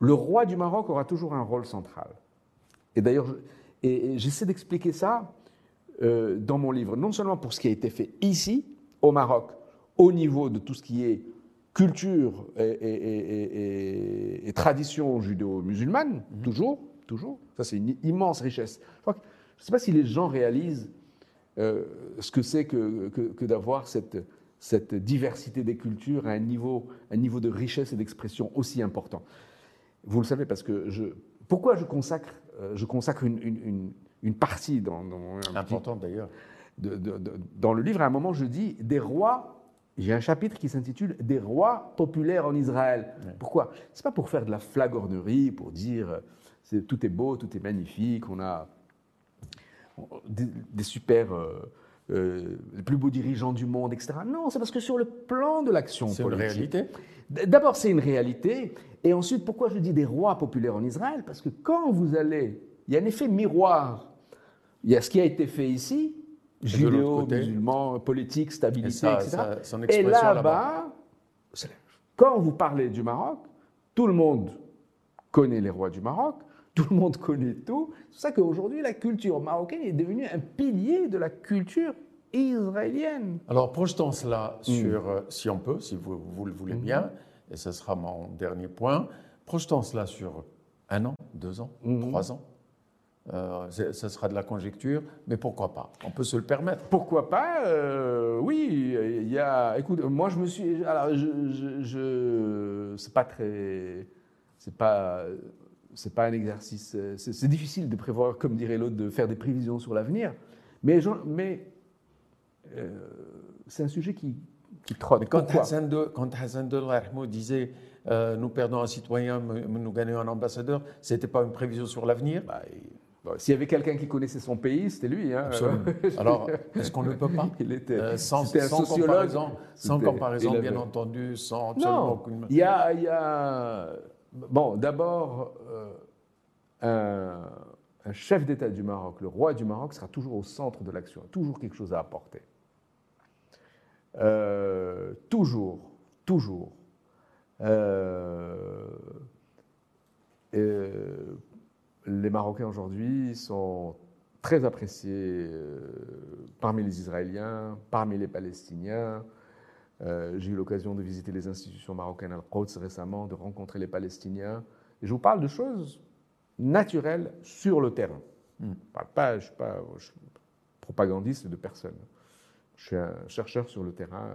B: le roi du Maroc aura toujours un rôle central. Et d'ailleurs, et- j'essaie d'expliquer ça euh, dans mon livre, non seulement pour ce qui a été fait ici, au Maroc, au niveau de tout ce qui est culture et, et- et- et- et- et tradition judéo-musulmane, toujours, toujours. Ça, c'est une immense richesse. Je ne sais pas si les gens réalisent euh, ce que c'est que, que- que d'avoir cette, cette diversité des cultures à un niveau, un niveau de richesse et d'expression aussi important. Vous le savez parce que je. Pourquoi je consacre, je consacre une, une- une- une partie dans, dans un petit-
A: Important d'ailleurs.
B: dans le livre, à un moment, je dis des rois. J'ai un chapitre qui s'intitule Des rois populaires en Israël.
A: Ouais.
B: Pourquoi? C'est pas pour faire de la flagornerie, pour dire euh, tout est beau, tout est magnifique, on a des, des super. euh, euh, les plus beaux dirigeants du monde, etc. Non, c'est parce que sur le plan de l'action
A: C'est une réalité.
B: D'abord, c'est une réalité. Et ensuite, pourquoi je dis des rois populaires en Israël? Parce que quand vous allez, il y a un effet miroir. Il y a ce qui a été fait ici, judéo, musulman, politique,
A: Et
B: stabilité,
A: ça,
B: etc.
A: ça- son
B: Et là-bas, quand vous parlez du Maroc, tout le monde connaît les rois du Maroc, tout le monde connaît tout. C'est pour ça qu'aujourd'hui, la culture marocaine est devenue un pilier de la culture israélienne.
A: Alors projetons cela
B: Mm.
A: sur, euh, si on peut, si vous, vous le voulez bien, et ce sera mon dernier point, projetons cela sur un an, deux ans,
B: Mhm.
A: trois ans. Euh, ce sera de la conjecture, mais pourquoi pas? On peut se le permettre.
B: Pourquoi pas? Euh, Oui, il y a. Écoute, moi je me suis. Alors, je, je, je- c'est pas très. C'est pas. C'est pas un exercice. C'est difficile de prévoir, comme dirait l'autre, de faire des prévisions sur l'avenir. Mais, mais euh, c'est un sujet qui, qui
A: quand Hassan quand yarhamou, disait euh, nous perdons un citoyen, mais nous gagnons un ambassadeur, c'était pas une prévision sur l'avenir?
B: Bah, S'il y avait quelqu'un qui connaissait son pays, c'était lui. Hein.
A: Absolument. [LAUGHS] Alors, est-ce qu'on ne peut pas?
B: Il était.
A: Euh, sans, comparaison, sans comparaison bien entendu, sans absolument
B: Non,
A: aucune.
B: il y a, il y a- bon, d'abord, euh, un, un chef d'État du Maroc, le roi du Maroc, sera toujours au centre de l'action, toujours quelque chose à apporter. Euh, toujours, toujours. Euh, euh, les Marocains aujourd'hui sont très appréciés parmi les Israéliens, parmi les Palestiniens. J'ai eu l'occasion de visiter les institutions marocaines Al-Quds récemment, de rencontrer les Palestiniens. Et je vous parle de choses naturelles sur le terrain.
A: Hmm.
B: Je parle pas, je ne suis pas je suis propagandiste de personne. Je suis un chercheur sur le terrain.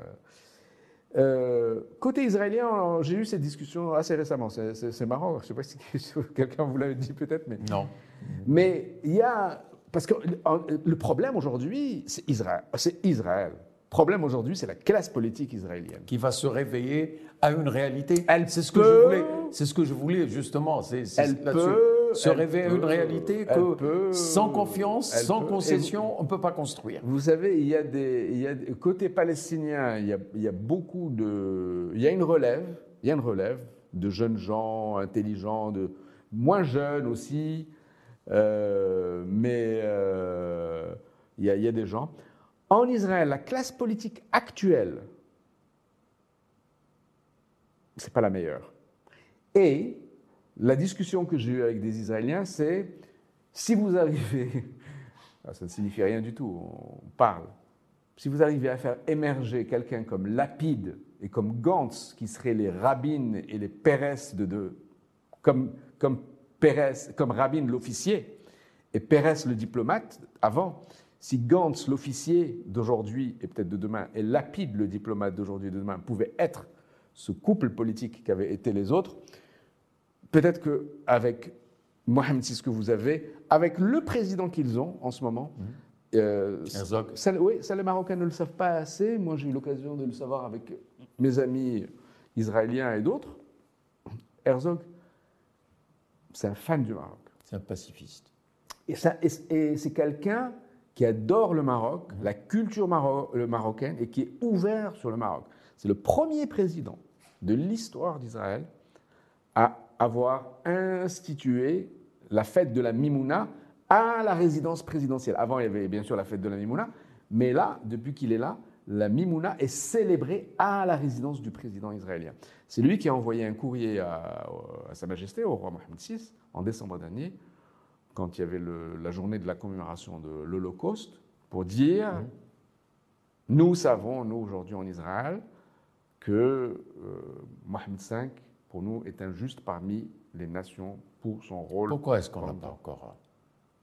B: Euh, côté israélien, j'ai eu cette discussion assez récemment. C'est- marrant. Je ne sais pas si [LAUGHS] quelqu'un vous l'avait dit peut-être, mais
A: Non.
B: mais il y a. Parce que le problème aujourd'hui, c'est Israël. C'est Israël. problème aujourd'hui, c'est la classe politique israélienne.
A: Qui va se réveiller à une réalité.
B: Elle
A: c'est ce que
B: peut-
A: je voulais. C'est ce que je voulais justement. C'est,
B: Elle
A: là-dessus.
B: Peut
A: se à une réalité que
B: peut-
A: sans confiance, sans
B: peut-
A: concession, on ne peut pas construire.
B: Vous savez, il y a des, il y a des- côté palestinien, il y, a, il y a beaucoup de, il y a une relève, il y a une relève de jeunes gens intelligents, de moins jeunes aussi, euh, mais euh, il, y a, il y a des gens. En Israël, la classe politique actuelle, c'est pas la meilleure. Et la discussion que j'ai eue avec des Israéliens, c'est si vous arrivez, [LAUGHS] Ah, ça ne signifie rien du tout, on parle. Si vous arrivez à faire émerger quelqu'un comme Lapide et comme Gantz, qui seraient les Rabin et les Pérez de, de comme, comme, comme Rabin l'officier et Pérez le diplomate avant, si Gantz l'officier d'aujourd'hui et peut-être de demain et Lapide le diplomate d'aujourd'hui et de demain pouvaient être ce couple politique qu'avaient été les autres, peut-être qu'avec Mohamed VI que vous avez, avec le président qu'ils ont en ce moment, euh,
A: Herzog.
B: ça, oui, ça, les Marocains ne le savent pas assez. Moi, j'ai eu l'occasion de le savoir avec mes amis israéliens et d'autres. Herzog, c'est un fan du Maroc.
A: C'est un pacifiste.
B: Et, ça- et- et c'est quelqu'un qui adore le Maroc, la culture maro- le marocaine, et qui est ouvert sur le Maroc. C'est le premier président de l'histoire d'Israël à avoir institué la fête de la Mimouna à la résidence présidentielle. Avant, il y avait bien sûr la fête de la Mimouna, mais là, depuis qu'il est là, la Mimouna est célébrée à la résidence du président israélien. C'est lui qui a envoyé un courrier à, à Sa Majesté, au roi Mohamed VI, en décembre dernier, quand il y avait le- la journée de la commémoration de l'Holocauste, pour dire nous savons, nous aujourd'hui en Israël, que euh, Mohamed V, pour nous, est injuste parmi les nations pour son rôle.
A: Pourquoi est-ce qu'on n'a pas encore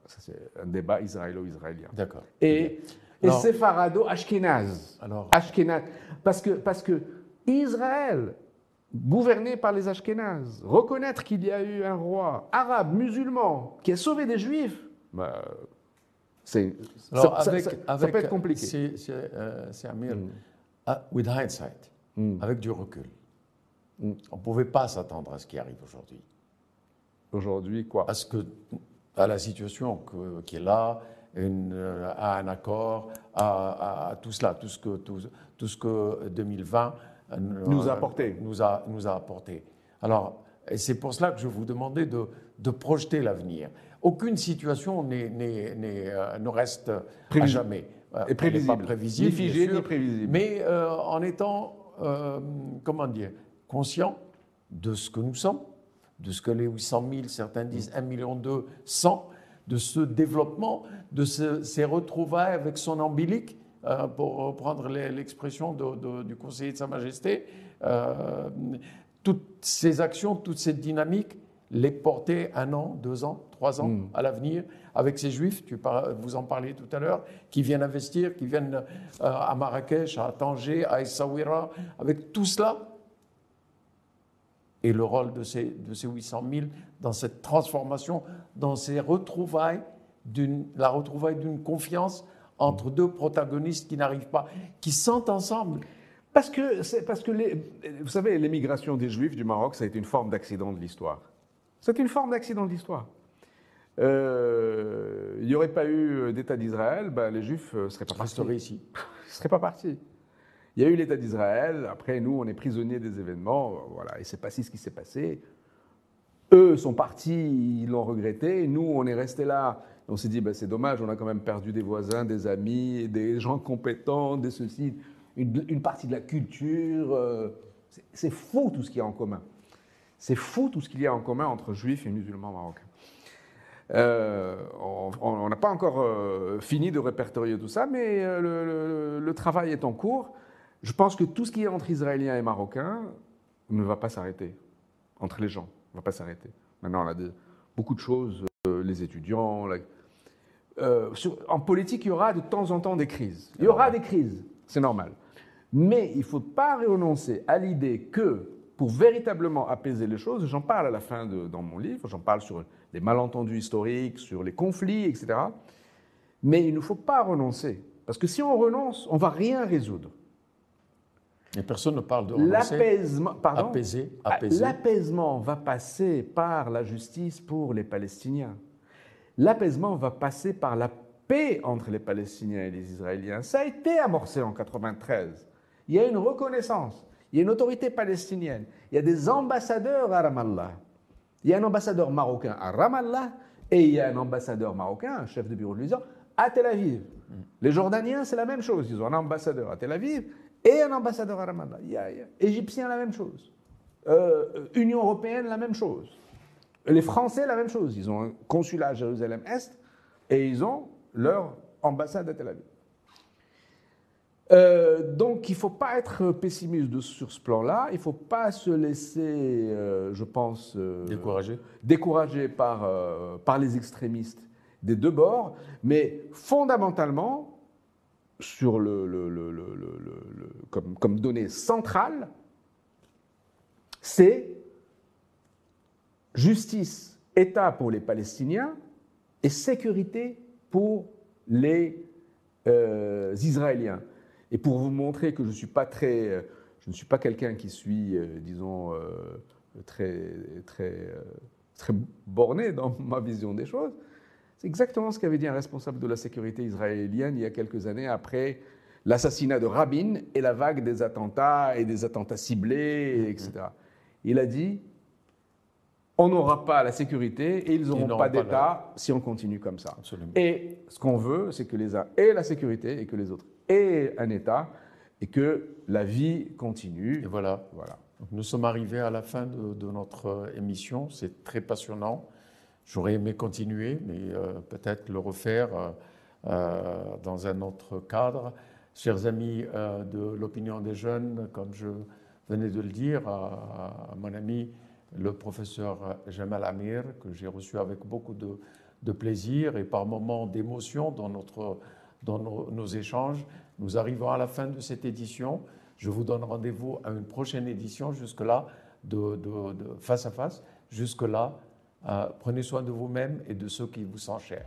B: Ça, c'est un débat israélo-israélien.
A: D'accord.
B: Et, et séfarado-ashkénaze.
A: Alors,
B: Ashkénaze. Parce que, parce que Israël, gouverné par les Ashkénazes, reconnaître qu'il y a eu un roi arabe, musulman, qui a sauvé des juifs, bah, c'est,
A: alors,
B: ça,
A: avec,
B: ça- ça
A: avec-
B: peut être compliqué.
A: C'est, euh, Amir,
B: Mm.
A: ah, with hindsight,
B: Mm.
A: avec du recul.
B: Mm.
A: On ne pouvait pas s'attendre à ce qui arrive aujourd'hui.
B: Aujourd'hui, quoi?
A: À, ce que, à la situation que- qui est là, une, euh, à un accord, à, à tout cela, tout ce que, tout, tout ce que 2020 euh,
B: Nous a apporté.
A: Nous a, nous a apporté. Alors, c'est pour cela que je vous demandais de, de projeter l'avenir. Aucune situation euh, ne reste à
B: Prévisible.
A: jamais.
B: Et prévisible.
A: Pas prévisible
B: Ni figé,
A: bien sûr,
B: ni prévisible.
A: Mais euh, en étant, euh, comment dire, conscient de ce que nous sommes, de ce que les 800 000, certains disent 1 million 2, 100, de ce développement, de ce- ces retrouvailles avec son ambilique, euh, pour reprendre l'expression du conseiller de Sa Majesté, euh, toutes ces actions, toute cette dynamique, les porter un an, deux ans, trois ans
B: Mm.
A: à l'avenir avec ces juifs, tu par- vous en parliez tout à l'heure, qui viennent investir, qui viennent euh, à Marrakech, à Tanger, à Essaouira, avec tout cela, et le rôle de ces, de ces 800 000 dans cette transformation, dans ces retrouvailles, la retrouvaille d'une confiance entre deux protagonistes qui n'arrivent pas, qui sentent ensemble.
B: Parce que, parce que les- vous savez, l'émigration des Juifs du Maroc, ça a été une forme d'accident de l'histoire. C'est une forme d'accident de l'histoire. Euh, il n'y aurait pas eu d'État d'Israël, ben, les Juifs ne [LAUGHS] seraient pas partis.
A: Ici.
B: Ils ne seraient pas partis. Il y a eu l'État d'Israël, après nous, on est prisonniers des événements, voilà, et c'est pas si ce qui s'est passé. Eux sont partis, ils l'ont regretté, nous, on est restés là. On s'est dit, ben, c'est dommage, on a quand même perdu des voisins, des amis, des gens compétents, des ceci, une, partie de la culture. euh, c'est- fou tout ce qu'il y a en commun. C'est fou tout ce qu'il y a en commun entre juifs et musulmans marocains. Euh, on- n'a pas encore euh, fini de répertorier tout ça, mais le travail est en cours. Je pense que tout ce qui est entre Israéliens et Marocains ne va pas s'arrêter. Entre les gens, ne va pas s'arrêter. Maintenant, on a beaucoup de choses, euh, les étudiants. la- euh, sur- en politique, il y aura de temps en temps des crises. Il y aura des crises, c'est normal. Mais il ne faut pas renoncer à l'idée que, pour véritablement apaiser les choses, j'en parle à la fin de, dans mon livre, j'en parle sur les malentendus historiques, sur les conflits, etc. Mais il ne faut pas renoncer, Parce que si on renonce, on va rien résoudre.
A: Et personne ne parle de.
B: L'apaisement, pardon?
A: Apaiser, apaiser.
B: L'apaisement va passer par la justice pour les Palestiniens. L'apaisement va passer par la paix entre les Palestiniens et les Israéliens. Ça a été amorcé en 93. Il y a une reconnaissance. Il y a une autorité palestinienne. Il y a des ambassadeurs à Ramallah. Il y a un ambassadeur marocain à Ramallah et il y a un ambassadeur marocain, un chef de bureau de l'USA, à Tel Aviv. Les Jordaniens, c'est la même chose. Ils ont un ambassadeur à Tel Aviv et un ambassadeur à Ramallah. Il y a, il y a- Égyptiens, la même chose. Euh, Union européenne, la même chose. Les Français, la même chose. Ils ont un consulat à Jérusalem-Est et ils ont leur ambassade à Tel Aviv. Euh, donc, il ne faut pas être pessimiste de- sur ce plan-là. Il ne faut pas se laisser, euh, je pense, euh,
A: découragé
B: par, par les extrémistes des deux bords, mais fondamentalement, sur le, comme, comme donnée centrale, c'est justice, État pour les Palestiniens et sécurité pour les euh, Israéliens. Et pour vous montrer que je, suis pas très, euh, je ne suis pas quelqu'un qui suis, euh, disons, très, très, très borné dans ma vision des choses, c'est exactement ce qu'avait dit un responsable de la sécurité israélienne il y a quelques années après l'assassinat de Rabin et la vague des attentats et des attentats ciblés, etc. Il a dit on n'aura pas la sécurité et ils n'auront pas d'État si on continue comme ça.
A: Absolument.
B: Et ce qu'on veut, c'est que les uns aient la sécurité et que les autres aient un État et que la vie continue.
A: Et voilà.
B: Voilà.
A: Nous sommes arrivés à la fin de, de notre euh, émission. C'est très passionnant. J'aurais aimé continuer, mais euh, peut-être le refaire euh, euh, dans un autre cadre. Chers amis de l'opinion des jeunes, comme je venais de le dire à, mon ami le professeur Jamal Amir, que j'ai reçu avec beaucoup de, plaisir et par moments d'émotion dans, notre, dans nos, échanges, nous arrivons à la fin de cette édition. Je vous donne rendez-vous à une prochaine édition, jusque-là, de, face à face. Jusque-là, prenez soin de vous-même et de ceux qui vous sont chers.